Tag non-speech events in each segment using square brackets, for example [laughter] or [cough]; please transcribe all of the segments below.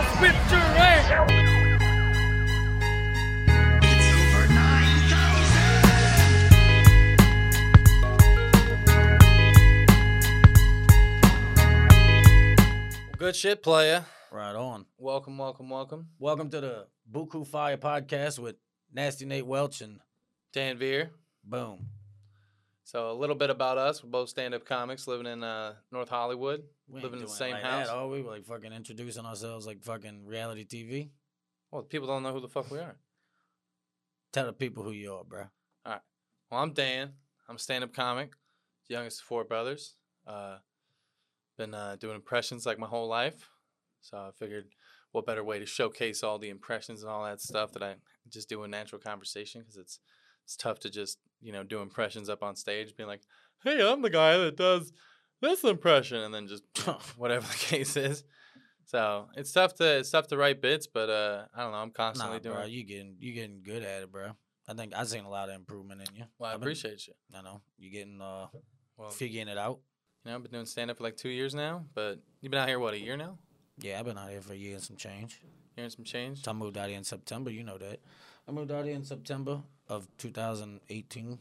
Eh? Good shit, player. Right on. Welcome, welcome, welcome. Welcome to the Buku Fire podcast with Nasty Nate Welch and Dan Veer. boom. So a little bit about us. We're both stand-up comics living in uh, North Hollywood, We living in the same like house. That, are we? We're like fucking introducing ourselves like fucking reality TV. Well, people don't know who the fuck we are. Tell the people who you are, bro. All right. Well, I'm Dan. I'm a stand-up comic, youngest of four brothers. Uh, been uh, doing impressions like my whole life, so I figured, what better way to showcase all the impressions and all that stuff that I just do in natural conversation because it's it's tough to just you know do impressions up on stage, being like, "Hey, I'm the guy that does this impression," and then just [laughs] whatever the case is. So it's tough to it's tough to write bits, but uh, I don't know. I'm constantly Nah, doing. bro, you getting you getting good at it, bro. I think I've seen a lot of improvement in you. well, I I've been- appreciate you. I know you're getting uh Well, figuring it out. You know, I've been doing stand up for like two years now, but you've been out here what a year now? Yeah, I've been out here for a year and some change. Year and some change. I moved out here in September. You know that. I moved out here in September of 2018.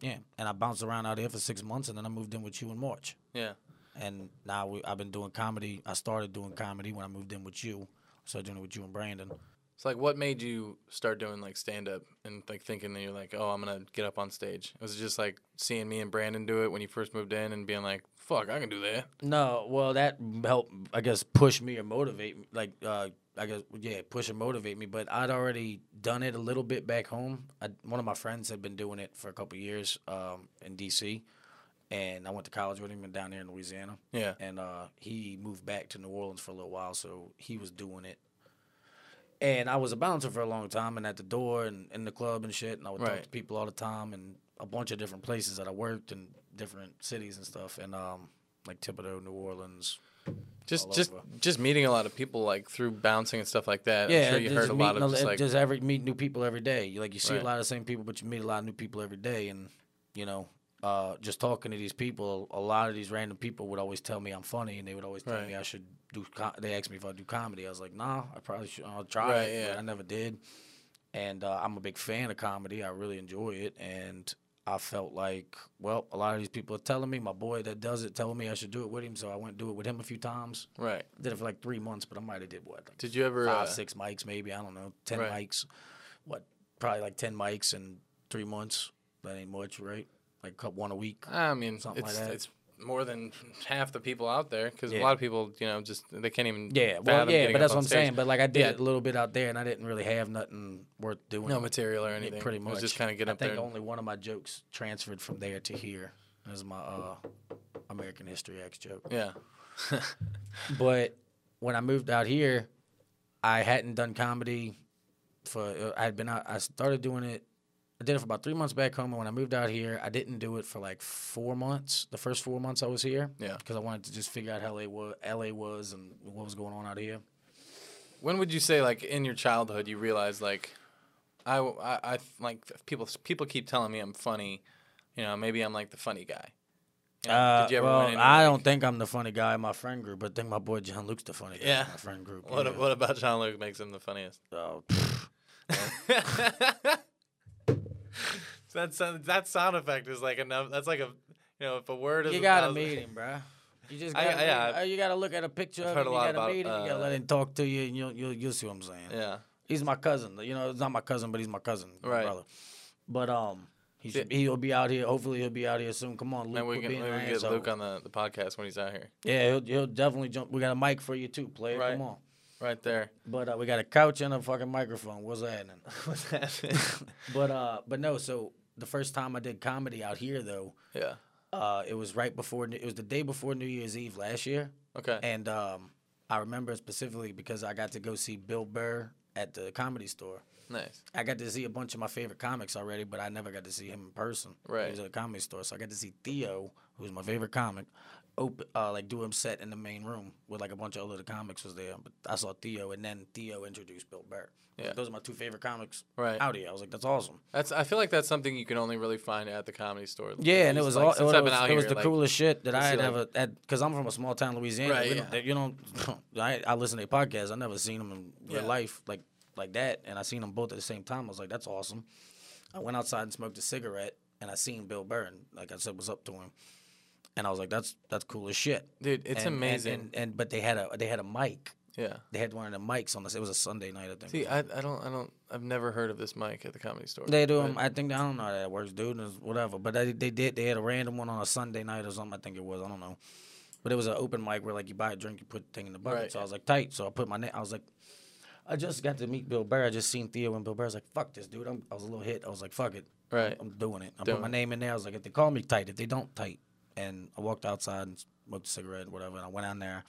Yeah, and I bounced around out here for six months, and then I moved in with you in March. Yeah. And now we, I've been doing comedy. I started doing comedy when I moved in with you. Started doing it with you and Brandon. It's like what made you start doing like stand up and like thinking that you're like, oh, I'm gonna get up on stage. Was it just like seeing me and Brandon do it when you first moved in and being like, fuck, I can do that. No, well, that helped, I guess, push me or motivate me. Like, uh, I guess, yeah, push and motivate me. But I'd already done it a little bit back home. I, one of my friends had been doing it for a couple years um, in D.C., and I went to college with him and down there in Louisiana. Yeah. And uh, he moved back to New Orleans for a little while, so he was doing it. And I was a bouncer for a long time, and at the door and in the club and shit, and I would talk to people all the time, and a bunch of different places that I worked in different cities and stuff, and um, like Thibodaux, New Orleans. Just all just over. just meeting a lot of people like through bouncing and stuff like that. Yeah, I'm sure you heard a lot of just like just every meet new people every day. You like you see Right. a lot of the same people, but you meet a lot of new people every day, and you know, uh, just talking to these people, a lot of these random people would always tell me I'm funny, and they would always tell Right. me I should do. Co- they asked me if I do comedy. I was like, Nah, I probably should. I'll try Right, it. but yeah. I never did, and uh, I'm a big fan of comedy. I really enjoy it, and I felt like, well, a lot of these people are telling me. My boy that does it telling me I should do it with him, so I went and do it with him a few times. right. Did it for like three months, but I might have did what like Did you ever five, uh, six mics, maybe. I don't know. Ten Right. mics. What? Probably like ten mics in three months. That ain't much, right? Like one a week. I mean, Something like that. it's more than half the people out there because a lot of people, you know, just they can't even Yeah, well, yeah, but that's what I'm stage. saying. But like I did Yeah. a little bit out there, and I didn't really have nothing worth doing. no material or anything. Yeah, pretty much. was just kind of get I up there. think and- only one of my jokes transferred from there to here. This is my uh, American History X joke. yeah. [laughs] But when I moved out here, I hadn't done comedy for. Uh, I had been out. I started doing it. I did it for about three months back home, and when I moved out here, I didn't do it for like four months. The first four months I was here, Yeah. because I wanted to just figure out how LA was, LA was, and what was going on out here. When would you say, like, in your childhood, you realized, like, I, I, I like people. People keep telling me I'm funny. You know, maybe I'm like the funny guy. You know, Uh, did you ever well, into, I like- don't think I'm the funny guy in my friend group, but I think my boy John Luke's the funny guy Yeah. in my friend group. What, yeah. what about John Luke makes him the funniest? Oh, [laughs] [laughs] that sound, that sound effect is like enough. That's like a you know if a word is you gotta thousand- meet him, bruh. You just [laughs] gotta, yeah, uh, you gotta look at a picture I've of him. a You gotta about, meet him. you gotta uh, let him talk to you, and you'll you'll you'll see what I'm saying. Yeah, He's my cousin. You know, it's not my cousin, but he's my cousin, my Right. brother. But um, he should, he'll be out here. Hopefully, he'll be out here soon. Come on, Luke. maybe we can we get. Luke on the, the podcast when he's out here. Yeah, he'll, he'll definitely jump. We got a mic for you too, player. Right. Come on. Right there. But uh, we got a couch and a fucking microphone. What's happening? [laughs] What's happening? [laughs] but uh, but no. So the first time I did comedy out here, though, yeah. uh, it was right before. It was the day before New Year's Eve last year. Okay. And um, I remember specifically because I got to go see Bill Burr at the comedy store. Nice. I got to see a bunch of my favorite comics already, but I never got to see him in person. Right. He was at a comedy store, so I got to see Theo, who's my favorite comic, open, uh, like do him set in the main room with like a bunch of other comics was there. But I saw Theo, and then Theo introduced Bill Burr. Yeah. like, those are my two favorite comics Right. out here. I was like, that's awesome. That's. I feel like that's something you can only really find at the comedy store. Yeah, and it was like, all. it was, it was here, the like, coolest shit that I had like- ever. Had, Because I'm from a small town, Louisiana. Right, yeah. You know, [laughs] I, I listen to their podcasts. I never seen them in real Yeah. life like like that, and I seen them both at the same time. I was like, that's awesome. I went outside and smoked a cigarette, and I seen Bill Burr, and like I said, was up to him, and I was like, that's that's cool as shit. Dude, it's And- and- amazing. And, and, but they had a they had a mic. yeah. They had one of the mics on this. It was a Sunday night, I think. See, I, I don't I don't I've never heard of this mic at the comedy store. They do them. I think I don't know how that works, dude. Whatever. But they, they did. They had a random one on a Sunday night or something. I think it was. I don't know. But it was an open mic where like you buy a drink, you put the thing in the bucket. Right. So I was like tight. So I put my name. I was like, I just got to meet Bill Burr. I just seen Theo and Bill Burr. I was like, fuck this, dude. I'm, I was a little hit. I was like, fuck it. Right. I'm doing it. I put my name in there. I was like, if they call me tight, if they don't tight, and I walked outside and smoked a cigarette, whatever. And I went on there.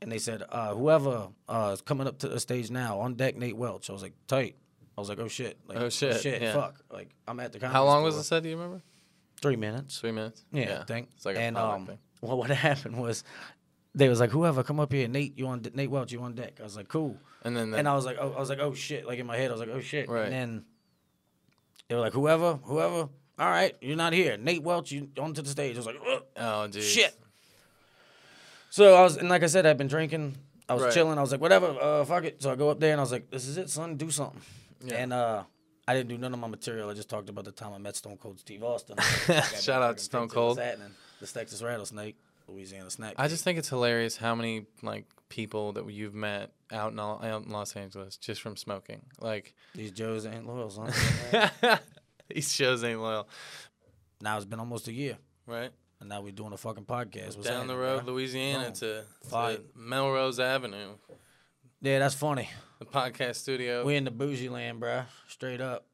And they said, uh, whoever uh, is coming up to the stage now, on deck, Nate Welch. I was like, tight. I was like, oh shit. Like, Oh, shit, Shit, yeah. fuck. Like, I'm at the How long was store. the set? Do you remember? Three minutes. Three minutes. Yeah, I think. It's like and um, thing. well, what [laughs] happened was, they was like, whoever, come up here. Nate, you on de- Nate Welch, you on deck. I was like, cool. And then, the, And I was like, oh, I was like, oh shit. Like in my head, I was like, oh shit. Right. And then they were like, whoever, whoever. All right, you're not here. Nate Welch, you onto the stage. I was like, Ugh. oh dude. shit. So I was, and like I said, I've been drinking. I was Right. chilling. I was like, whatever, uh, fuck it. So I go up there and I was like, this is it, son. Do something. Yeah. And uh, I didn't do none of my material. I just talked about the time I met Stone Cold Steve Austin. [laughs] Shout out to Stone Cold. The Texas Rattlesnake, Louisiana Snack. I just think it's hilarious how many like people that you've met out in, Al- out in Los Angeles just from smoking. Like these Joes ain't loyal, son. [laughs] [laughs] these shows ain't loyal, now it's been almost a year, right? and now we're doing a fucking podcast. What's Down the road, bro? Louisiana to, to Melrose Avenue, Yeah, that's funny. the podcast studio. We in the bougie land, bruh. Straight up.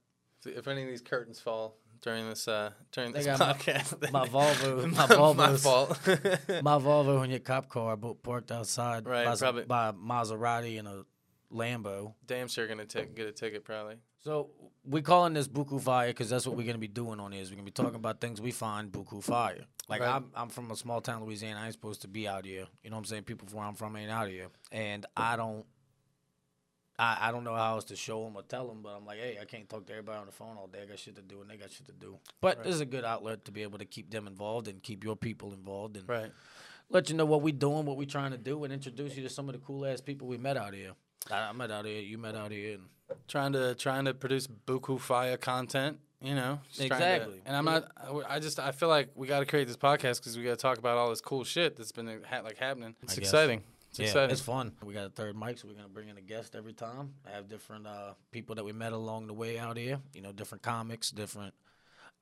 if any of these curtains fall during this uh during They this my- podcast, then- my Volvo- [laughs] my my Volvo's- fault. [laughs] My Volvo in your cop car, parked outside Right, by, probably- by a Maserati and a Lambo. Damn sure gonna take get a ticket probably. So we calling this Buku Fire because that's what we're gonna be doing on this. We're gonna be talking about things we find Buku Fire. Like Right. I'm, I'm from a small town, Louisiana. I ain't supposed to be out here. You know what I'm saying? People from where I'm from ain't out here, and I don't. I, I don't know how else to show them or tell them, but I'm like, hey, I can't talk to everybody on the phone all day. I got shit to do, and they got shit to do. But Right. this is a good outlet to be able to keep them involved and keep your people involved and Right. let you know what we're doing, what we're trying to do, and introduce you to some of the cool ass people we met out here. I, I met out here, you met out here, and Trying to trying to produce buku fire content. You know, just trying to- Exactly. and I'm not. I- I just I feel like we got to create this podcast because we got to talk about all this cool shit that's been ha- like happening. It's I guess. exciting. It's yeah, exciting. it's fun. We got a third mic, so we're gonna bring in a guest every time. I have different uh, people that we met along the way out here. You know, different comics, different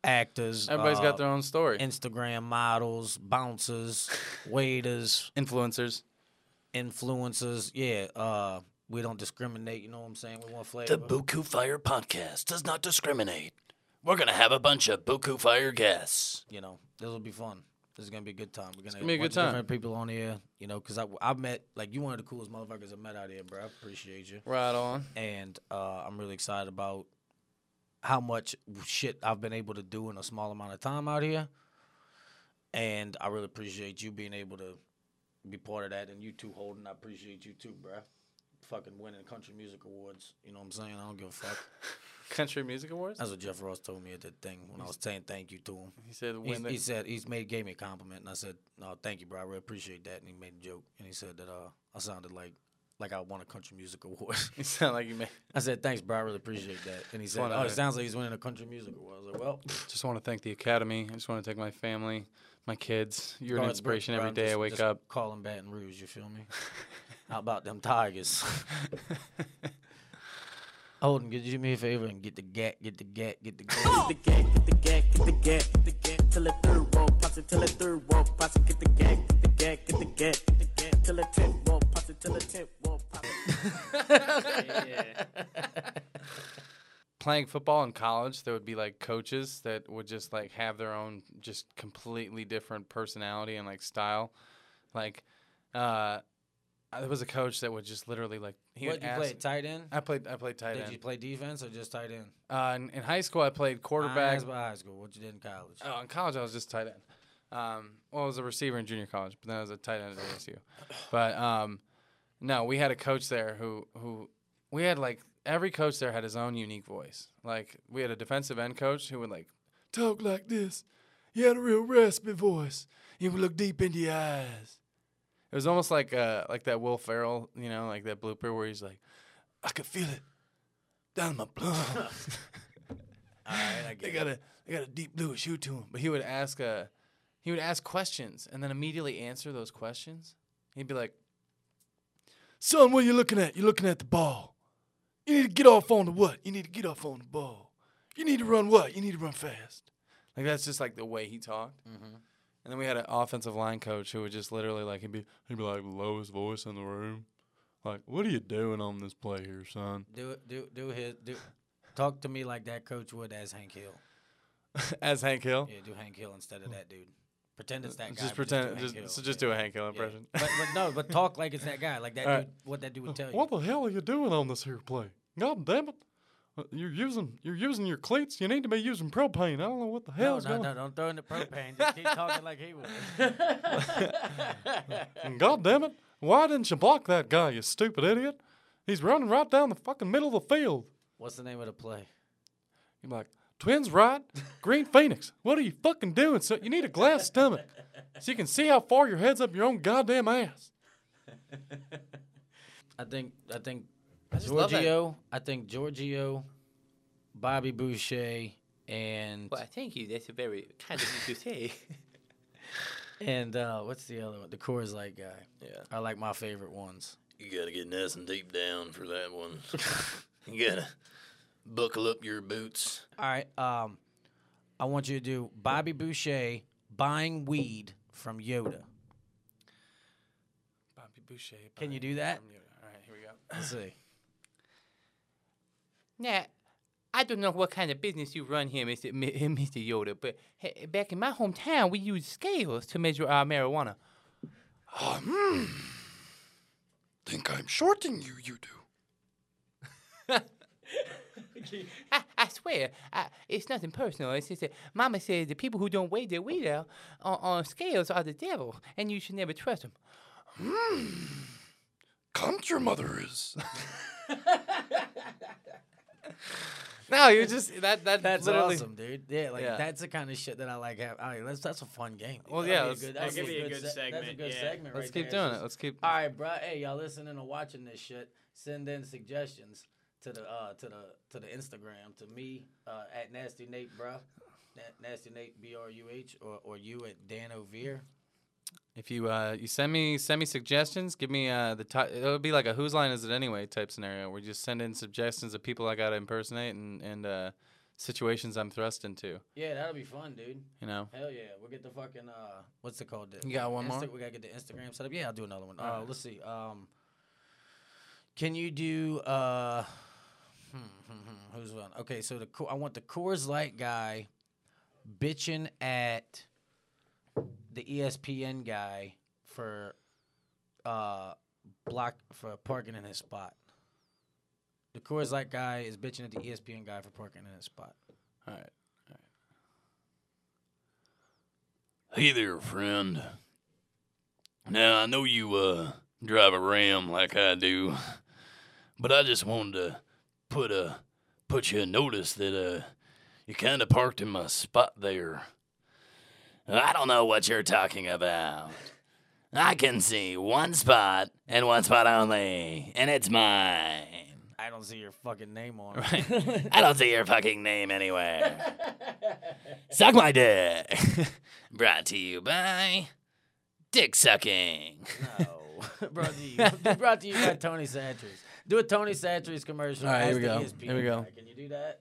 actors. Everybody's uh, got their own story. Instagram models, bouncers, [laughs] waiters, Influencers. influencers. Yeah, uh, we don't discriminate. You know what I'm saying? We want The. Buku Fire podcast does not discriminate. We're gonna have a bunch of Buku Fire guests. you know, this will be fun. This is gonna be a good time. We're gonna, gonna be a good time. Different people on here, you know, because I I met like you one of the coolest motherfuckers I met out here, bro. I appreciate you. Right on. and uh, I'm really excited about how much shit I've been able to do in a small amount of time out here. And I really appreciate you being able to be part of that, and you two holding. I appreciate you too, bruh. Fucking winning country music awards. You know what I'm saying? I don't give a fuck. [laughs] Country Music Awards. That's what Jeff Ross told me at the thing when I was saying thank you to him. He said He, when he said he's made gave me a compliment, and I said, "No, thank you, bro. I really appreciate that." And he made a joke, and he said that uh, I sounded like like I won a country music [laughs] award. [laughs] he sounded like you made. I said, thanks, bro. I really appreciate that. And he said, wanna- oh, it sounds like he's winning a country music award. I was like, well, Just want to thank the Academy. I just want to thank my family, my kids. You're an inspiration bro, every day I wake just up. Calling Baton Rouge, you feel me? How about them Tigers? Holden, could you do me a favor and get the gat, get the gat, get the gat. Get the gag, get the gag, get the gag, get the gag, till the third roll, pass it till the third roll, pass it, get the gag, get the gag, get the gag, get the gag, till the tenth roll, pass it till the tenth roll, pass it. Playing football in college, there would be like coaches that would just like have their own just completely different personality and like style. Like, uh, uh, there was a coach that would just literally like he what would you ask. play tight end? I played. I played tight Did end. Did you play defense or just tight end? uh, in, in high school, I played quarterback. asked high school. What you did in college? Oh, in college, I was just tight end. Um, well, I was a receiver in junior college, but then I was a tight end at ASU. But um, no, we had a coach there who who we had like every coach there had his own unique voice. Like we had a defensive end coach who would like talk like this. He had a real raspy voice. He would look deep into your eyes. It was almost like uh like that Will Ferrell, you know, like that blooper where he's like, I could feel it down in my blood. [laughs] [laughs] All right, I they got it. a they got a deep blue shoe to him. But he would ask uh he would ask questions and then immediately answer those questions. He'd be like, "Son, what are you looking at? You're looking at the ball. You need to get off on the what? You need to get off on the ball. You need to run what? You need to run fast." Like that's just like the way he talked. Mhm. And then we had an offensive line coach who would just literally like he'd be he'd be like lowest voice in the room. Like, what are you doing on this play here, son? Do it. Do do his. Do talk to me like that coach would as Hank Hill. [laughs] As Hank Hill. Yeah, do Hank Hill instead of that dude. Pretend it's that guy. Just pretend, do just, so just Yeah. do a Hank Hill Yeah. impression. But, but no, but talk like it's that guy, like that [laughs] dude. right. What that dude would [laughs] tell you. What the hell are you doing on this here play? God damn it! Uh, You're using you're using your cleats. You need to be using propane. I don't know what the hell. No, no, going. no, don't throw in the propane. Just keep talking like he was. [laughs] And God damn it! Why didn't you block that guy? You stupid idiot! He's running right down the fucking middle of the field. What's the name of the play? You're like, Twins right, Green Phoenix. What are you fucking doing? So you need a glass stomach so you can see how far your head's up your own goddamn ass. I think I think just love that. Giorgio. I think Giorgio, Bobby Boucher, and Well, thank you. That's a very kind of you to say. [laughs] and uh, what's the other one? The Coors Light guy. Yeah. are like my favorite ones. You gotta get nice and deep down for that one. [laughs] you gotta buckle up your boots. All right. Um, I want you to do Bobby Boucher buying weed from Yoda. Bobby Boucher. Can you do that? All right, here we go. Let's see. Now, I don't know what kind of business you run here, Mr. Mi- [laughs] Mr. Yoda, but hey, back in my hometown, we use scales to measure our marijuana. Oh, hmm. Think I'm shorting you, you do. [laughs] I, I swear, I, it's nothing personal. It's just that Mama says the people who don't weigh their weed out on, on scales are the devil, and you should never trust them. Hmm. Cunt your mother is. [laughs] [laughs] No, you're just that that That's literally. awesome, dude. Yeah, like Yeah. that's the kind of shit that I like. Have. All right, that's that's a fun game. dude. Well, That'd yeah, be a good- that'll that'd give be you a good se- That's a good yeah. segment. Let's right keep there. doing Just- it. Let's keep. All right, bro. Hey, y'all listening and watching this shit? Send in suggestions to the uh to the to the Instagram to me uh, at Nasty Nate, bro. Na- Nasty Nate B R U H or or you at Dan O'Veer. If you uh you send me send me suggestions, give me uh the ti- it'll be like a whose line is it anyway type scenario where you just send in suggestions of people I gotta impersonate and and uh situations I'm thrust into. Yeah, that'll be fun, dude. You know. Hell yeah, we'll get the fucking uh, what's it called? The, You got one more? We gotta get the Instagram set up. Yeah, I'll do another one. Uh, Alright. let's see. Um, can you do uh, hmm, hmm, hmm, who's one? Okay, so the Co- I want the Coors Light guy bitching at the ESPN guy for uh block for parking in his spot. The Coors Light guy is bitching at the ESPN guy for parking in his spot. All right. Hey there, friend. Now, I know you uh drive a Ram like I do, but I just wanted to put a put you a notice that uh you kind of parked in my spot there. I don't know what you're talking about. I can see one spot and one spot only, and it's mine. I don't see your fucking name on. it. Right. [laughs] I don't see your fucking name anywhere. Suck my dick. [laughs] Brought to you by Dick Sucking. No, [laughs] brought to you, brought to you by Tony Chachere's. Do a Tony Chachere's commercial. All right, here we go. Here we go. Can you do that?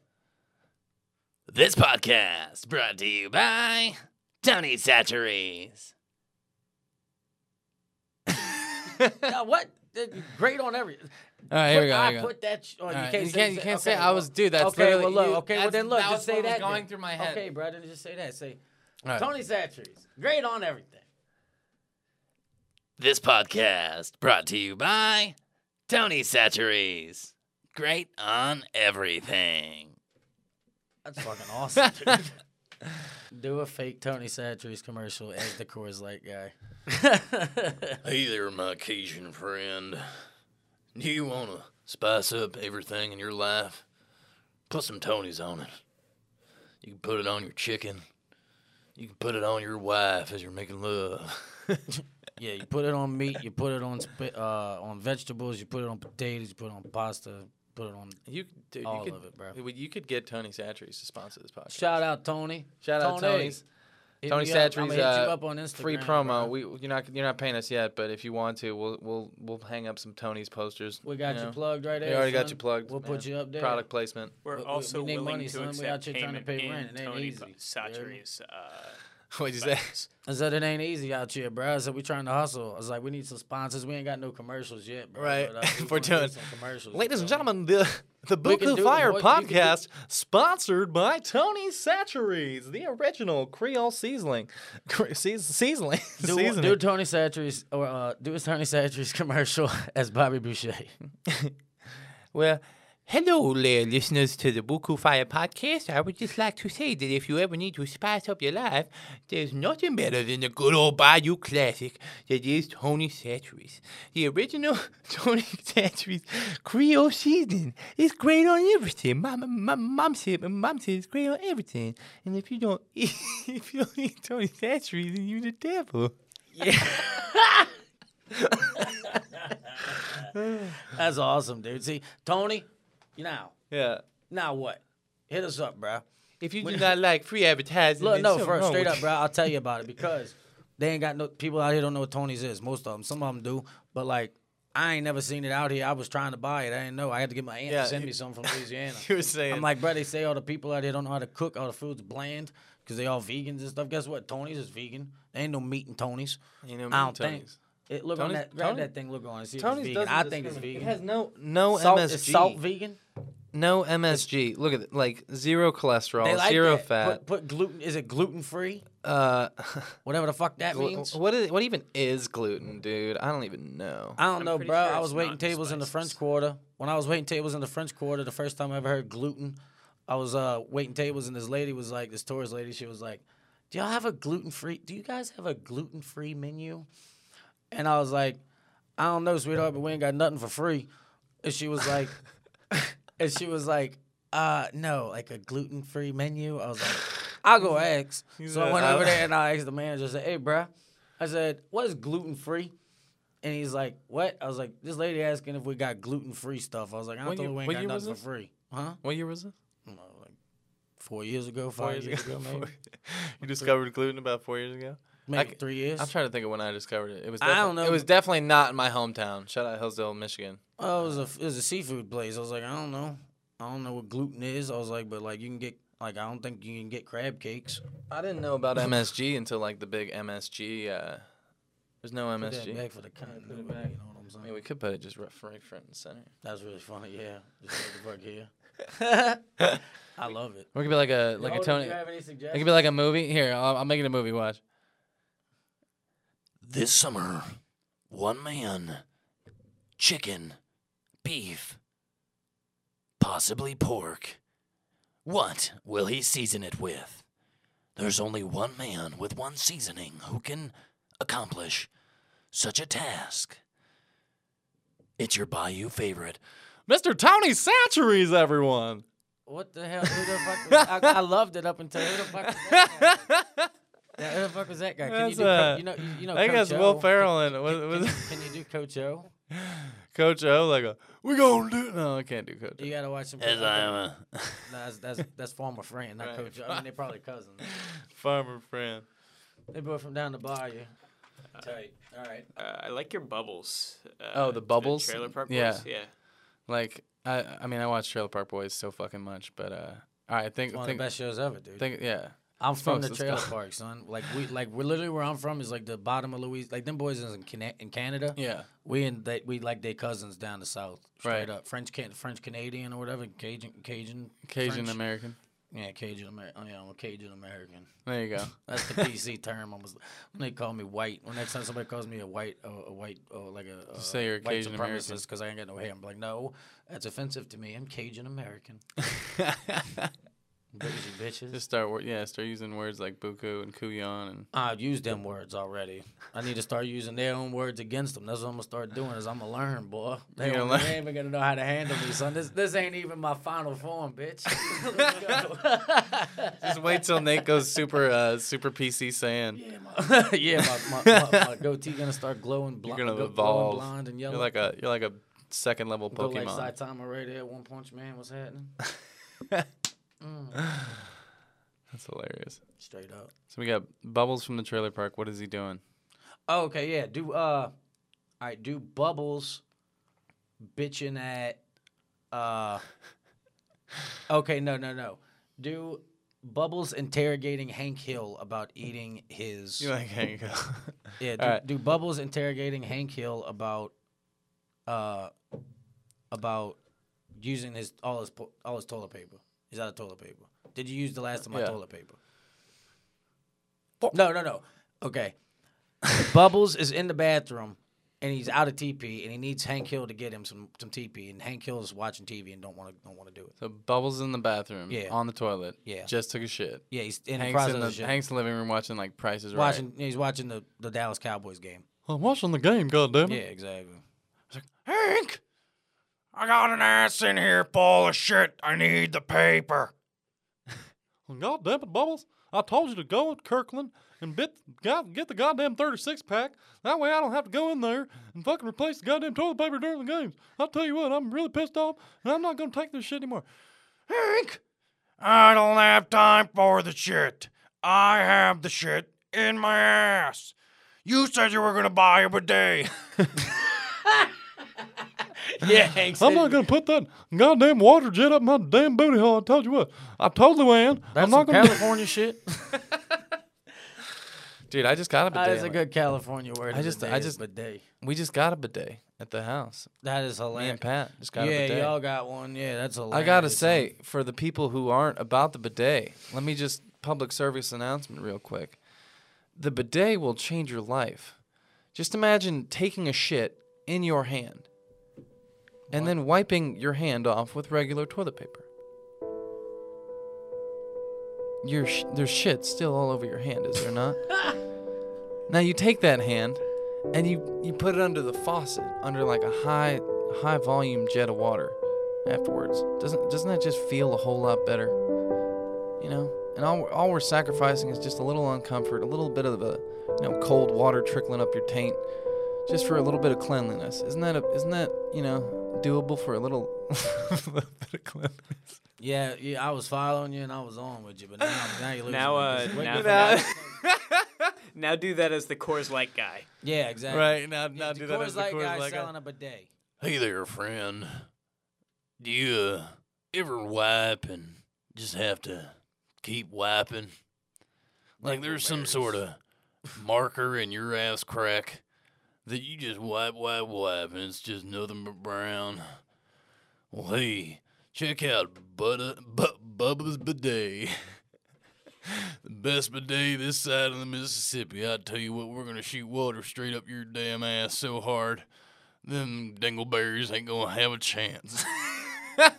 This podcast brought to you by Tony Chachere's. [laughs] now, what? Great on everything. All right, here we go. I Here we go. put that. Sh- oh, All you right, can't you say. can't, you can't say okay, I was dude. That's okay, well, look. you- okay, well then look. that Just was say what that. was going then. through my head. Okay, bro. Then just say that. Say All right. Tony Chachere's. Great on everything. This podcast brought to you by Tony Chachere's. Great on everything. That's fucking awesome, dude. [laughs] Do a fake Tony Chachere's commercial as the Coors Light guy. [laughs] Hey there, my Cajun friend. Do you want to spice up everything in your life? Put some Tony's on it. You can put it on your chicken. You can put it on your wife as you're making love. [laughs] yeah, you put it on meat, you put it on uh, on vegetables, you put it on potatoes, you put it on pasta, put it on. You, dude, All you could, of it, bro. You, you could get Tony Chachere's to sponsor this podcast. Shout out Tony. Shout out Tony. Tony's. Hit Tony me up. Chachere's, I'ma hit you uh, up on Instagram, Free promo. bro. We you're not you're not paying us yet, but if you want to, we'll we'll we'll hang up some Tony's posters. We got you you, know. plugged right there. We already got son. you plugged. We'll put man. you up there. Product placement. We're We- we- also we need willing money, to son. We accept out here trying to payment pay in rent. It ain't Tony easy. Chachere's. Uh, [laughs] What'd you say? I said it ain't easy out here, bro. I said we trying to hustle. I was like, we need some sponsors. We ain't got no commercials yet, bro. Right. But, uh, we [laughs] We're doing- some commercials. Ladies and gentlemen, the the Buku Fire do- podcast sponsored by Tony Chachere's, the original Creole seasoning. Cre- seas- seasoning. [laughs] Do, seasoning. do Tony Chachere's or uh, do a Tony Chachere's commercial as Bobby Boucher. Well, hello there, listeners to the Buku Fire podcast. I would just like to say that if you ever need to spice up your life, there's nothing better than the good old Bayou classic that is Tony Chachere's. The original [laughs] Tony Chachere's Creole seasoning is great on everything. Mom, mom, mom said, mom said it's great on everything. And if you don't [laughs] eat, if you don't eat Tony Chachere's, then you're the devil. Yeah. [laughs] That's awesome, dude. See, Tony, now, yeah. now what? Hit us up, bro. If you do [laughs] not like free advertising, Look, no, for straight up, [laughs] bro. I'll tell you about it because they ain't got no people out here don't know what Tony's is. Most of them, some of them do, but like I ain't never seen it out here. I was trying to buy it. I didn't know. I had to get my aunt Yeah, to send you- me some from [laughs] Louisiana. You were saying. I'm like, bro, they say all the people out here don't know how to cook. All the food's bland because they all vegans and stuff. Guess what? Tony's is vegan. There ain't no meat in Tony's. You know, I don't think. Tony's. It, look on that. Grab Tony- that thing. Look on. it, See if Tony's it's vegan. doesn't I think it's vegan. It has no no salt, MSG. Is salt vegan? No MSG. Look at it. Like zero cholesterol, like zero that. fat. Put, put gluten. Is it gluten free? uh, [laughs] Whatever the fuck that glu- means. what is what even is gluten, dude? I don't even know. I don't I'm know, bro. sure I was waiting not tables in the. French Quarter. When I was waiting tables in the French Quarter, the first time I ever heard gluten, I was uh waiting tables and this lady was like, this tourist lady, she was like, "Do y'all have a gluten free? Do you guys have a gluten free menu?" And I was like, "I don't know, sweetheart, but we ain't got nothing for free." And she was like, [laughs] and she was like, "Uh, no, like a gluten free menu." I was like, "I'll go ask." So I went over there and I asked the manager. I said, "Hey, bruh," I said, "What is gluten free?" And he's like, "What?" I was like, "This lady asking if we got gluten free stuff." I was like, "I don't her we ain't got nothing for free." Huh? What year was this? I don't know, like four years ago, Four five years, ago, [laughs] maybe, you discovered gluten about four years ago. Maybe three years. I'm trying to think of when I discovered it. It was. I don't know. It was definitely not in my hometown. Shout out Hillsdale, Michigan. Oh, it was a it was a seafood place. I was like, I don't know, I don't know what gluten is. I was like, but like you can get like I don't think you can get crab cakes. I didn't know about MSG [laughs] until like the big MSG. Uh, there's no Put that MSG. back for the content. You know what I'm saying? I mean, we could put it just right right front and center. That's really funny. Yeah, just put the fuck here. [laughs] I love it. It could be like a like a Tony. you have any It could be like a movie. Here, I'll, I'll make it a movie. Watch. This summer, one man, chicken, beef, possibly pork. What will he season it with? There's only one man with one seasoning who can accomplish such a task. It's your Bayou favorite, Mr. Tony Chachere's, everyone. What the hell? Who the fuck? Was, I, I loved it up until who the fuck [laughs] was that who the fuck was that guy? Can you That's, do? Co- uh, you know, you, you know. I think Coach that's Will Ferrell and Can, was, can, was you, can you do [laughs] Coach O? Coach O like a we gonna do no I can't do Coach O. You gotta watch some. as I am a. Nah, that's that's that's former friend, not Right. Coach O. I mean, they're probably cousins. [laughs] Farmer friend. They both from down the bayou. Tight. All right. Uh, I like your bubbles. Uh, Oh, the bubbles? Trailer Park Yeah. Boys. Yeah. Like I I mean I watch Trailer Park Boys so fucking much, but uh all right think One of think the best shows ever, dude. think yeah. I'm from the trailer park, son. Like we, like we're literally where I'm from is like the bottom of Louis. Like them boys is in, in Canada. Yeah. We and they, we like their cousins down the south, straight Right. up French can French Canadian or whatever Cajun Cajun Cajun French. American. Yeah, Cajun American. Yeah, I'm a Cajun American. There you go. [laughs] That's the PC term. I was when they call me white. When next time somebody calls me a white, uh, a white, uh, like a uh, Just say you're white Cajun American. because I ain't got no hair. I'm like, no, that's offensive to me. I'm Cajun American. [laughs] [laughs] [laughs] Bitches. Just start, wor- yeah, start using words like buku and kuyon and I've used them words already. I need to start using their own words against them. That's what I'm gonna start doing. Is I'm gonna learn, boy. They, gonna they ain't even gonna know how to handle me, son. This this ain't even my final form, bitch. [laughs] [laughs] Just wait till Nate goes super, uh, super PC saying. Yeah, my, yeah, my, my, my, my goatee gonna start glowing, bl- You're gonna go- evolve. blonde and yellow. You're like a, you're like a second level Go like Pokemon. Saitama right there, One Punch Man. What's happening? [sighs] That's hilarious. Straight up. So we got Bubbles from the trailer park. What is he doing? Oh, okay, yeah. Do uh, all right. Do Bubbles bitching at uh. Okay, no, no, no. Do Bubbles interrogating Hank Hill about eating his. You like Hank? Hill? [laughs] yeah, do, Alright. do Bubbles interrogating Hank Hill about uh about using his all his all his toilet paper. He's out of toilet paper. Did you use the last of my Yeah. toilet paper? No, no, no. Okay. [laughs] Bubbles is in the bathroom and he's out of TP and he needs Hank Hill to get him some some TP and Hank Hill is watching TV and don't want to don't want to do it. so Bubbles in the bathroom. Yeah. On the toilet. Yeah. Just took a shit. Yeah, he's in the Hank's process in of the shit. Hank's in the living room watching like Prices Right. watching he's watching the, the Dallas Cowboys game. I'm watching the game. Goddamn Yeah, exactly. I was like, Hank, I got an ass in here full of shit. I need the paper. [laughs] God damn it, Bubbles. I told you to go at Kirkland and bit, got, get the goddamn 36 pack. That way I don't have to go in there and fucking replace the goddamn toilet paper during the games. I'll tell you what, I'm really pissed off and I'm not going to take this shit anymore. Hank, I don't have time for the shit. I have the shit in my ass. You said you were gonna buy him a bidet. [laughs] [laughs] [laughs] Yeah, [laughs] Hank I'm not to put that goddamn water jet up my damn booty hole. I told you what. I totally ran. That's I'm not some to. California [laughs] shit. Dude, I just got a That bidet. is a good California word. I just- I just- bidet. we just got a bidet at the house. That is Me hilarious. and Pat just got a yeah, y'all got one. Yeah, that's hilarious. I gotta say, for the people who aren't about the bidet, let me just public service announcement real quick. The bidet will change your life. Just imagine taking a shit in your hand and then wiping your hand off with regular toilet paper. Your sh- there's shit still all over your hand, is there not? [laughs] now you take that hand and you you put it under the faucet, under like a high high volume jet of water afterwards. Doesn't doesn't that just feel a whole lot better? You know, and all we're, all we're sacrificing is just a little uncomfort, a little bit of a you know cold water trickling up your taint, just for a little bit of cleanliness. Isn't that a, isn't that you know doable for a little, [laughs] little bit of cleanliness? Yeah, yeah. I was following you and I was on with you, but now, now you're losing Now, me. uh, Just wait now, [laughs] now do that as the Coors Light guy. yeah, exactly. Right now, Yeah, now the do that Coors as the Light Coors guy Light guy. selling a bidet. Hey there, friend. Do you uh, ever wipe and just have to keep wiping? Like there's some sort of marker in your ass crack that you just wipe, wipe, wipe, and it's just nothing but brown. Well, hey, check out Butta, Bu- Bubba's Bidet. the best bidet this side of the Mississippi. I tell you what, we're gonna shoot water straight up your damn ass so hard them dingleberries ain't gonna have a chance. [laughs] I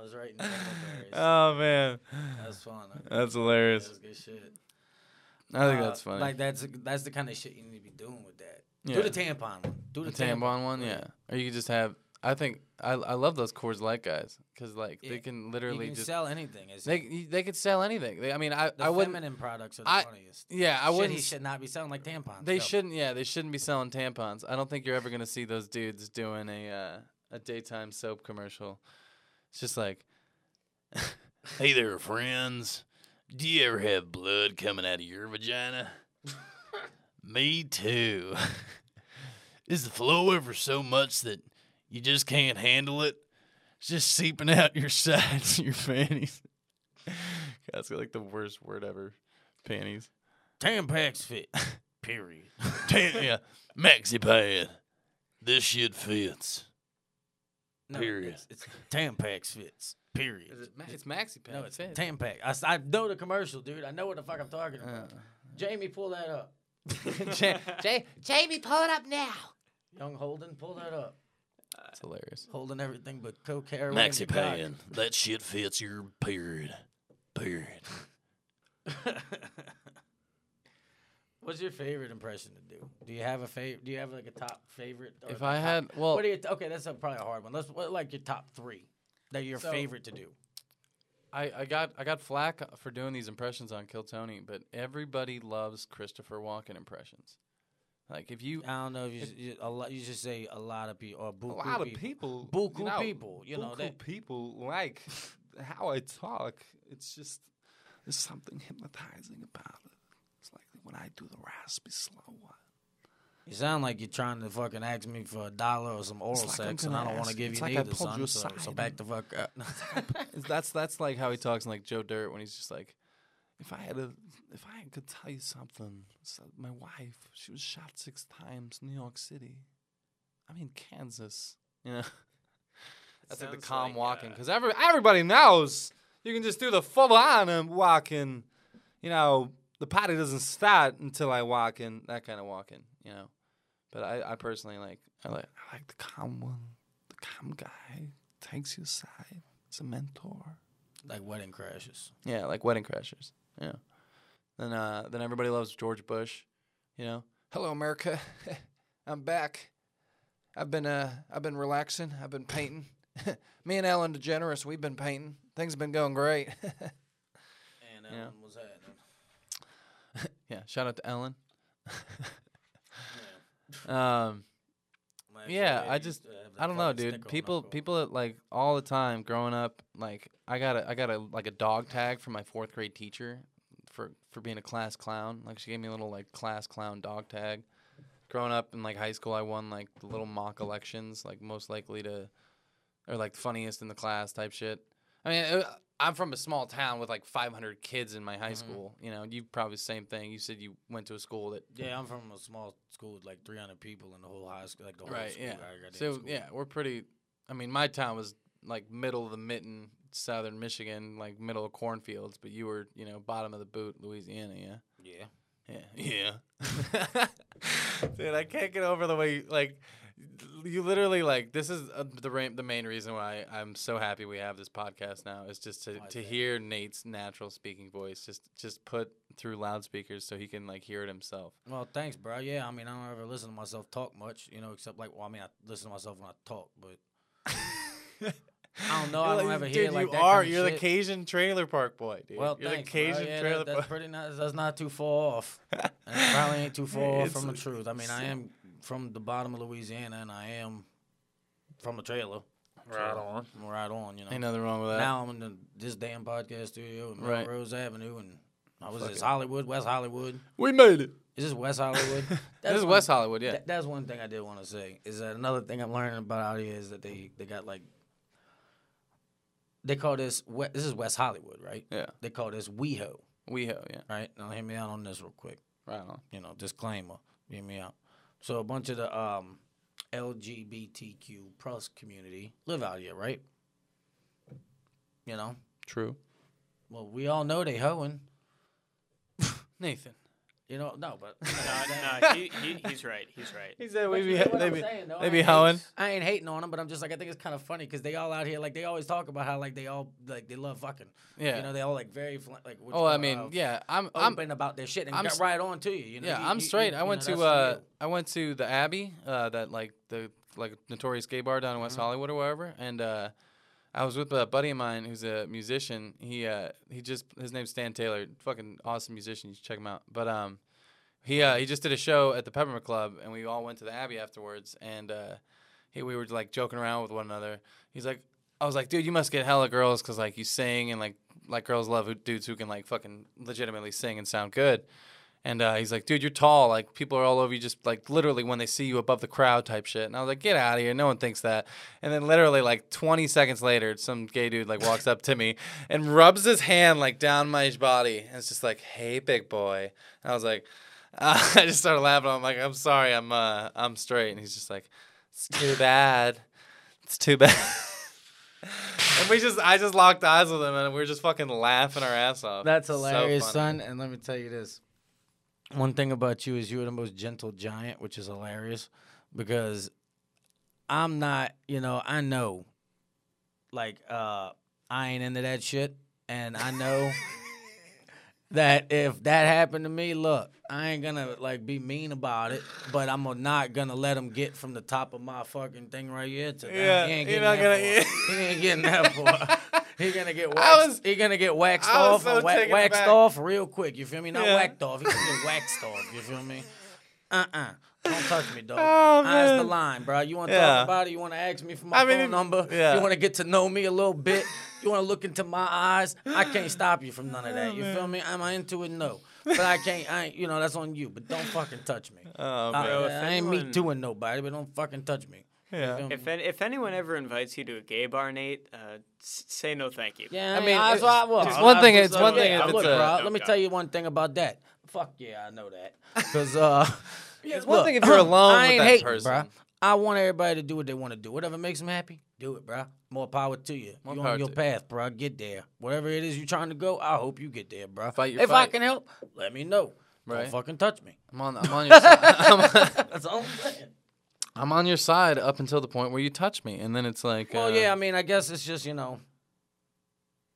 was right. in the Dingleberries. Oh man, That's fun. that's hilarious. That's good shit. I think Uh, that's funny. Like that's that's the kind of shit you need to be doing with that. Yeah. Do the tampon one. Do The the, tampon one, yeah. Or you could just have. I think I I love those Coors Light guys because like Yeah. they can You literally can just sell anything. It's, they y- they could sell anything. They, I mean, I the I wouldn't. feminine products are the I- funniest. Yeah, I Shit wouldn't. he should not be selling like tampons. They Go. shouldn't. Yeah, they shouldn't be selling tampons. I don't think you're ever gonna see those dudes doing a uh, a daytime soap commercial. It's just like [laughs] hey there, friends. Do you ever have blood coming out of your vagina? [laughs] Me too. [laughs] Is the flow ever so much that you just can't handle it? It's just seeping out your [laughs] sides your panties. [laughs] that's like the worst word ever. Panties. Tampax fit. Period. Tan- yeah, maxi pad. This shit fits. No, Period. It's, it's Tampax fits. Period. Is it? Ma- it's Maxi Pad. No, it's Fit. Tampax. I, s- I know the commercial, dude. I know what the fuck I'm talking about. Uh. Jamie, pull that up. [laughs] Ja- Ja- Jamie, pull it up now. Young Holden, pull that up. It's hilarious. Holding everything but coke, heroin, and Maxi cock. Pan. That shit fits your period. Period. [laughs] What's your favorite impression to do? Do you have a favorite? Do you have like a top favorite? or If I top- had, well, what do you? Okay, that's a, probably a hard one. Let's what like your top three that your So- favorite to do. I, I got I got flack for doing these impressions on Kill Tony, but everybody loves Christopher Walken impressions. Like if you I don't know if you, s- you a lot. You should say a lot of people or a buku lot of people. people, Buku you know, people, you know, buku that- people like how I talk. It's just there's something hypnotizing about it. It's like when I do the raspy slow one. You sound like you're trying to fucking ask me for a dollar or some oral like sex, and I don't want to give it's you like neither, son. So, so back the fuck up. [laughs] [laughs] That's that's like how he talks in like Joe Dirt when he's just like, if I had a, if I could tell you something, so my wife, she was shot six times in New York City. I mean Kansas, you know. [laughs] That's like the calm like, walking uh, because every everybody knows you can just do the full on and walking. You know, the party doesn't start until I walk in. That kind of walking, you know. But I, I personally like I like I like the calm one, the calm guy takes you aside. It's a mentor. like wedding crashes. Yeah, like Wedding Crashers. Yeah. Then uh then everybody loves George Bush. You know. Hello America. [laughs] I'm back. I've been uh I've been relaxing. I've been painting. [laughs] Me and Ellen DeGeneres, we've been painting. Things have been going great. [laughs] And um, was that? Yeah, shout out to Ellen. [laughs] um Yeah, I just- I don't know, dude. People people like all the time growing up, like I got a I got a like a dog tag from my fourth grade teacher for for being a class clown. Like she gave me a little like class clown dog tag. Growing up in like high school, I won like the little mock elections, like most likely to, or like funniest in the class type shit. I mean, uh, I'm from a small town with like 500 kids in my high school. You know, you probably the same thing. You said you went to a school that Yeah, I'm from a small school with like 300 people in the whole high school, like the whole right school. yeah so school. yeah we're pretty i mean my town was like middle of the mitten southern michigan like middle of cornfields but you were you know bottom of the boot louisiana yeah yeah. yeah [laughs] yeah [laughs] dude i can't get over the way like you literally like this is uh, the ra- the main reason why I'm so happy we have this podcast now is just to, to hear Nate's natural speaking voice just just put through loudspeakers so he can like hear it himself. Well, thanks, bro. Yeah, I mean, I don't ever listen to myself talk much, you know, except like, well, I mean, I listen to myself when I talk, but [laughs] I don't know. I don't ever hear Dude, like you that are. kind of you're the. Cajun trailer park boy, dude. Well, you're thanks, the Cajun. Yeah, trailer that, that's park. pretty nice. That's not too far off. [laughs] Probably ain't too far off from the truth. I mean, I am from the bottom of Louisiana, and I am from a trailer. Right So, on. I'm right on, you know. Ain't nothing wrong with that. now I'm in the, this damn podcast studio at Right. Melrose Avenue, and I was Fuck this it. Hollywood, West Hollywood. we made it. Is this West Hollywood? [laughs] This is one- West Hollywood, yeah. That, that's one thing I did want to say. Is that another thing I'm learning about out here is that they they got like they call this this is West Hollywood, right? yeah. They call this WeHo, WeHo, yeah. right? Now hear me out on this real quick. Right on. You know, disclaimer. Hear me out. So a bunch of the um LGBTQ plus community live out here, right? You know, True. well we all know they hoeing. [laughs] Nathan. You know, no, but [laughs] No, no, he, he, he's right. He's right. He said we you be, get what they I'm be, saying, though. they be ain't- hoeing. I ain't hating on them, but I'm just like I think it's kind of funny because they all out here like they always talk about how like they all like they love fucking. Yeah. You know, they all like very fl- like. what you Oh, I mean, uh, yeah, I'm, I'm, Open about their shit and I'm got right on to you. You know. yeah, You- I'm you- straight. you- I went know, to, uh. I went to the Abbey, uh, that like the like notorious gay bar down in West Hollywood or wherever, and uh, I was with a buddy of mine who's a musician. He, uh, he just his name's Stan Taylor, fucking awesome musician. You should check him out. But um, he, uh, he just did a show at the Peppermint Club, and we all went to the Abbey afterwards, and uh, he, we were like joking around with one another. He's like, I was like, dude, you must get hella girls because like you sing and like like girls love dudes who can like fucking legitimately sing and sound good. And uh, he's like, dude, you're tall. Like people are all over you, just like literally when they see you above the crowd type shit. And I was like, get out of here. No one thinks that. And then literally like 20 seconds later, some gay dude like walks up to me and rubs his hand like down my body. And it's just like, hey, big boy. And I was like, uh, [laughs] I just started laughing. I'm like, I'm sorry, I'm uh, I'm straight. And he's just like, it's too bad. It's too bad. [laughs] and we just I just locked eyes with him and we were just fucking laughing our ass off. That's So hilarious, funny. son. And let me tell you this. One thing about you is you're the most gentle giant, which is hilarious because I'm not, you know, I know like uh I ain't into that shit and I know [laughs] that if that happened to me, look, I ain't gonna like be mean about it, but I'm not gonna let him get from the top of my fucking thing right here to that. Yeah, he ain't you're getting not that gonna- far. [laughs] He ain't getting that far. [laughs] He gonna get I waxed. was- he gonna get waxed I was off, so wa- taken waxed aback. off real quick. You feel me? Not Yeah. whacked off. He gonna get waxed off. You feel me? Uh uh Don't touch me, dog. Oh, Eyes the line, bro. You want to Yeah. talk about it? You want to ask me for my I mean, phone number? yeah. You want to get to know me a little bit? You want to look into my eyes? I can't stop you from none of that. You feel me? Am I into it? No. But I can't. I ain't, you know that's on you. But don't fucking touch me. Oh, I, man. if I ain't me doing nobody, but don't fucking touch me. Yeah. If, an- if anyone ever invites you to a gay bar, Nate, uh, s- say no thank you. Yeah, I I mean, mean, that's it's- I was. it's one thing- it's one thing yeah, if look, a- bro, let me tell you one thing about that. Fuck yeah, I know that. [laughs] Because uh, [laughs] yeah, It's one thing if you're [clears throat] alone I with that hating, person. bruh. I want everybody to do what they want to do. Whatever makes them happy, do it, bro. More power to you. More you power on your path, bro. Get there. Whatever it is you're trying to go, I hope you get there, bro. Fight your if I can help, let me know. Right. Don't fucking touch me. I'm on I'm on your side. [laughs] That's all I'm saying. I'm on your side up until the point where you touch me, and then it's like. Well, uh, yeah, I mean, I guess it's just you know,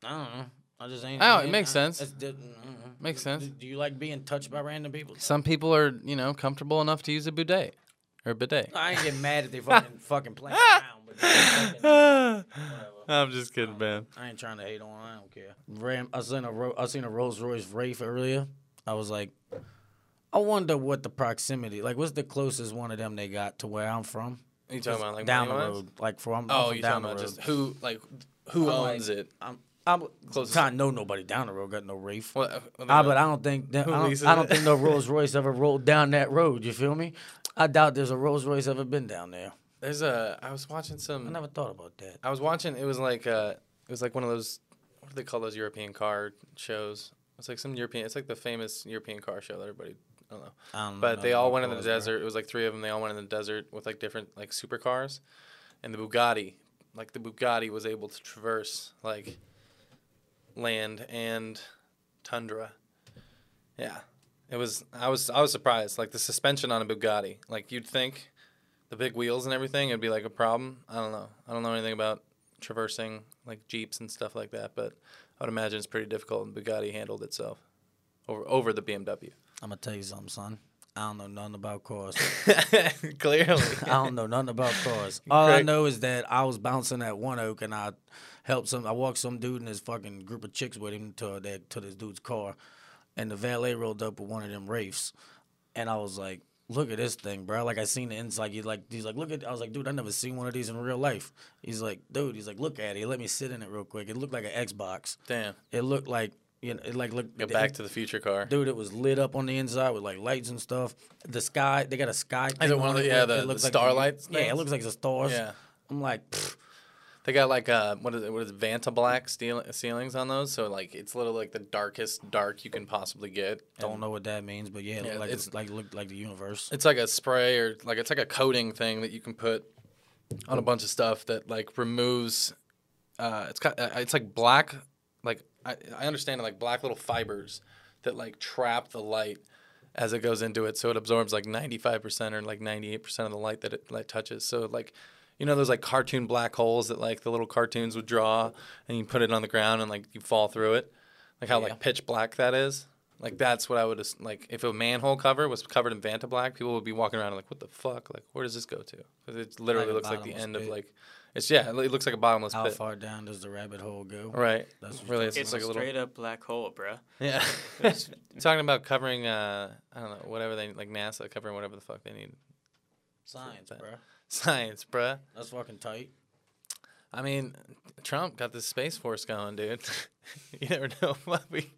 I don't know. I just ain't. Oh, I it makes I- sense. it's di- mm, Makes do- sense. Do you like being touched by random people? Some people are, you know, comfortable enough to use a bidet or a bidet. I ain't getting mad if they fucking [laughs] fucking playing around, but [laughs] fucking- I'm just kidding, man. I ain't trying to hate on. I don't care. Ram, I seen a Ro- I seen a Rolls Royce Wraith earlier. I was like, I wonder what the proximity, like, what's the closest one of them they got to where I'm from? Are you talking about like down the road, like from Oh, you talking about just who, like, who I'm like- owns it? I'm I'm trying to know nobody down the road got no Wraith. Well, uh, well, Ah, but I don't- don't think that, I, don't, I don't think no Rolls Royce ever rolled down that road. You feel me? I doubt there's a Rolls Royce ever been down there. There's a. I was watching some. I never thought about that. I was watching. It was like. Uh, it was like one of those. What do they call those European car shows? It's like some European. It's like the famous European car show that everybody. I don't know. Know But they all went in the desert. It was like three of them. They all went in the desert with like different like supercars, and the Bugatti, like the Bugatti, was able to traverse like land and tundra. Yeah, it was. I was. I was surprised. Like the suspension on a Bugatti. Like you'd think, the big wheels and everything, it'd be like a problem. I don't know. I don't know anything about traversing like jeeps and stuff like that, but I would imagine it's pretty difficult. And Bugatti handled itself over over the BMW. I'm gonna tell you something, son. I don't know nothing about cars. [laughs] Clearly. [laughs] I don't know nothing about cars. [laughs] All I know is that I was bouncing at One Oak and I helped some. I walked some dude and his fucking group of chicks with him to that to this dude's car, and the valet rolled up with one of them Wraiths, and I was like, "Look at this thing, bro!" Like I seen the inside. He's like, he's like, "Look at." I was like, "Dude, I never seen one of these in real life." He's like, "Dude," he's like, "Look at it. Let me sit in it real quick." It looked like an Xbox. Damn. It looked like you know, it like look, Go back to the future car. Dude, it was lit up on the inside with like lights and stuff. The sky, they got a sky. it thing one of the- yeah, the- it the like starlight Yeah, it looks like the stars. Yeah. I'm like, pfft, They got like uh what is it what is it, Vanta black steel, ceilings on those, so like it's little like the darkest dark you can possibly get. don't And know what that means, but yeah, it Yeah, like it's- like looked like the universe. It's like a spray or like it's like a coating thing that you can put on a bunch of stuff that like removes. Uh, it's got uh, it's like black, like I, I understand it like black little fibers that like trap the light as it goes into it, so it absorbs like ninety five percent or like ninety eight percent of the light that it like touches. So like. You know those like cartoon black holes that like the little cartoons would draw, and you put it on the ground and like you fall through it, like how Yeah. like pitch black that is. Like that's what I would like if a manhole cover was covered in Vanta black, people would be walking around like, "What the fuck? Like, where does this go to?" Because it literally Like looks like the end of like, it's yeah, it looks like a bottomless How pit. How far down does the rabbit hole go? Right. That's really, it's, It's like a a little. straight up black hole, bruh. Yeah. [laughs] Talking about covering, uh, I don't know, whatever they like NASA covering whatever the fuck they need. Science, that. bro. Science, bruh. That's fucking tight. I mean, Trump got this space force going, dude. [laughs] you never know [laughs] what we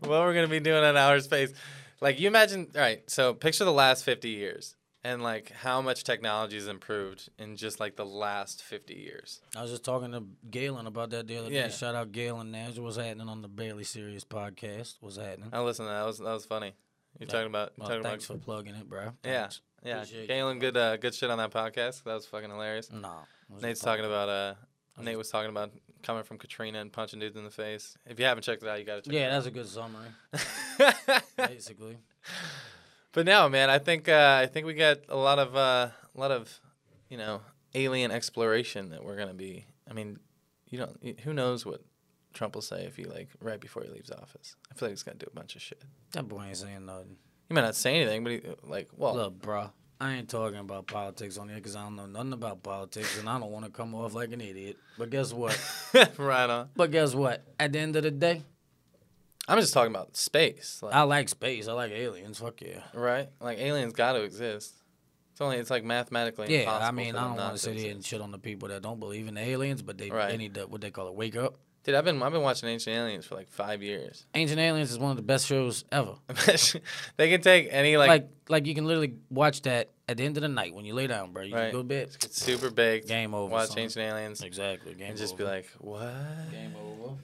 what we're gonna be doing in outer space. Like you imagine, all right? So picture the last fifty years and like how much technology has improved in just like the last fifty years. I was just talking to Galen about that the other Yeah. day. Shout out Galen Nash. What's happening on the Barely Serious podcast? What's happening? I listened to that. That was that was funny. You're talking about you're Well, talking thanks about for plugging it, bro. yeah Thanks. yeah. Appreciate you. Galen, good uh, good shit on that podcast. That was fucking hilarious. No. was Nate's talking about uh Nate was talking about coming from Katrina and punching dudes in the face. If you haven't checked it out, you gotta check Yeah, it that's a good summary, [laughs] basically. But no, man, I think uh, I think we got a lot of uh, a lot of you know alien exploration that we're gonna be. I mean, you don't. Who knows what Trump will say if he like right before he leaves office? I feel like he's gonna do a bunch of shit. That boy ain't saying nothing. He might not say anything, but he like well. Look, bro, I ain't talking about politics on here because I don't know nothing about politics and I don't want to come off like an idiot. But guess what? [laughs] right on. but guess what? At the end of the day, I'm just talking about space. Like, I like space. I like aliens. Fuck yeah. right? Like aliens got to exist. It's only it's like mathematically Yeah, impossible. I mean, for I them don't not want to sit here and shit on the people that don't believe in the aliens, but they, Right. they need to, what they call it, wake up. Dude, I've been I've been watching Ancient Aliens for like five years. Ancient Aliens is one of the best shows ever. [laughs] they can take any like, Like, like, you can literally watch that at the end of the night when you lay down, bro. You Right. can go to bed. it's super big. Game over. Watch son. Ancient Aliens Exactly. Game and just be like, what? game over.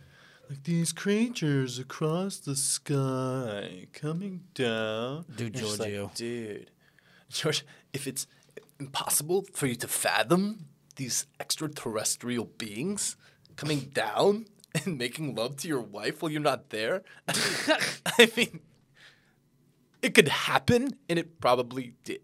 Like these creatures across the sky coming down. Dude, You're like, dude, George, if it's impossible for you to fathom these extraterrestrial beings coming down [laughs] and making love to your wife while you're not there, [laughs] I mean, it could happen, and it probably did.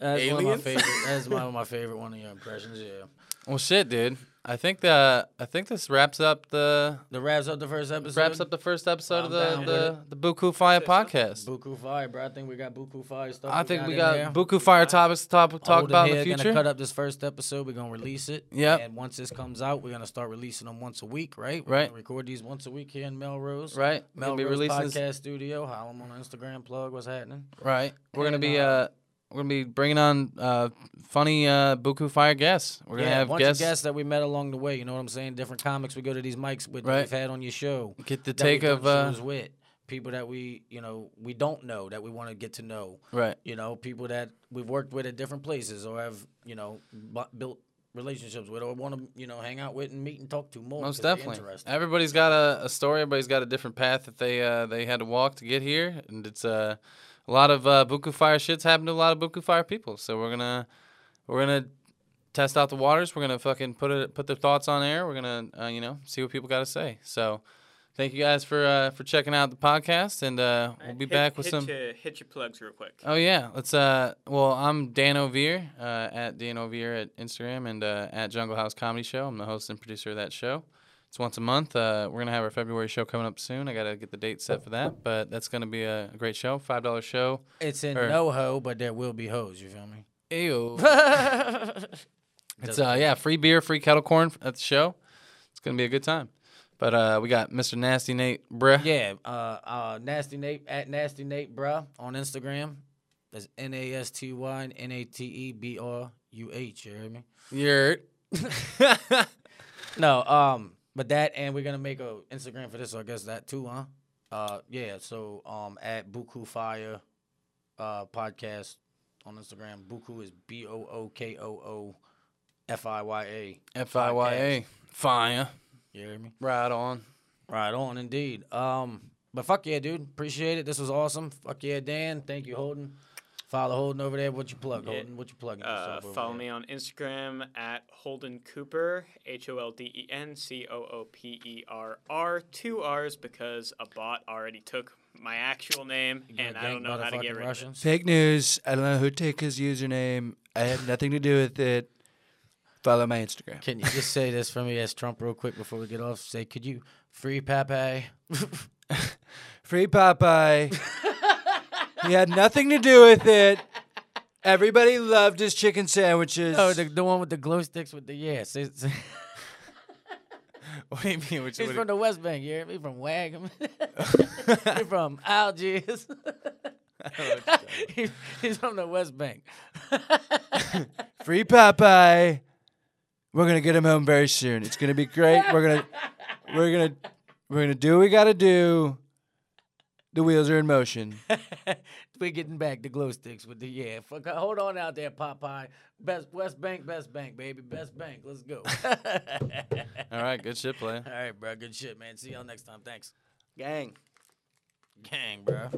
That's one of my Aliens? favorite. That's one of my [laughs] favorite one of your impressions. Yeah. Well, shit, dude. I think the I think this wraps up the The wraps up the first episode. wraps up the first episode I'm of down the the, the Buku Fire podcast. Buku Fire, bro. I think we got Buku Fire stuff. I think we in got there. Buku Fire topics to talk, talk about in here the Gonna future. cut up this first episode. We're gonna release it. Yeah. And once this comes out, we're gonna start releasing them once a week, right? We're Right. gonna record these once a week here in Melrose. Right, we're Melrose be Podcast this, Studio. Holla 'em on Instagram. Plug what's happening. right. We're gonna be uh, uh we're gonna be bringing on uh funny uh Buku Fire guests. We're gonna yeah, have a bunch guests, of guests that we met along the way. You know what I'm saying? Different comics we go to these mics with. Right. We've had on your show. get the take of uh with people that we you know we don't know that we want to get to know. right. you know, people that we've worked with at different places or have, you know, bu- built relationships with or want to, you know, hang out with and meet and talk to more. Most definitely. Everybody's got a, a story. Everybody's got a different path that they uh, they had to walk to get here, and it's uh, a lot of uh, Buku Fire shits happen to a lot of Buku Fire people. So we're gonna we're gonna test out the waters. We're gonna fucking put it put their thoughts on air. We're gonna uh, you know see what people got to say. So thank you guys for uh, for checking out the podcast, and uh, we'll be Hit- back with hit some. Your, hit your plugs real quick. Oh yeah, let's. Uh, well, I'm Dan O'Veer uh, at Dan O'Veer at Instagram and uh, at Jungle House Comedy Show. I'm the host and producer of that show. It's once a month. Uh, we're gonna have our February show coming up soon. I gotta get the date set for that, but that's gonna be a great show. Five dollar show. It's in or- NoHo, but there will be hoes. You feel me? Ew. [laughs] it's uh yeah, free beer, free kettle corn at the show. It's gonna be a good time. But uh, we got Mr. Nasty Nate, bruh. yeah, uh, uh, Nasty Nate at Nasty Nate, bruh, on Instagram. That's N A S T Y N A T E B R U H. You hear me? You're. [laughs] No, um, but that and we're gonna make a Instagram for this, so I guess that too, huh? Uh, yeah. So um, at Buku Fire, uh, podcast on Instagram. Buku is B O O K O O F I Y A. F I Y A. Fire. You hear me? Right on. Right on, indeed. Um, but fuck yeah, dude. Appreciate it. This was awesome. Fuck yeah, Dan. Thank you, Holden. Follow Holden over there. What you plug, Yeah. Holden? What you plugging? Uh, follow there? me on Instagram at Holden Cooper, H O L D E N C O O P E R R, two R's because a bot already took my actual name You and I don't know how to get rid of it. Fake news. I don't know who took his username. I had nothing to do with it. Follow my Instagram. Can you just say this for me as Trump real quick before we get off? Say, could you free Pape? [laughs] Free Popeye. [laughs] he had nothing to do with it. Everybody loved his chicken sandwiches. Oh, the, the one with the glow sticks with the yes. say- say- What do you mean? Which, He's what- from the West Bank. Yeah, hear me? From Wagam. [laughs] He's from Algiers. [laughs] [laughs] He- he's from the West Bank. Free Popeye. We're gonna get him home very soon. It's gonna be great. We're gonna, we're gonna, we're gonna do what we gotta do. The wheels are in motion. [laughs] We're getting back the glow sticks with the yeah. Fuck, hold on out there, Popeye. Best West Bank, best bank, baby, best bank. Let's go. [laughs] All right, good shit, player. All right, bro. Good shit, man. See y'all next time. Thanks. Gang. Gang, bro.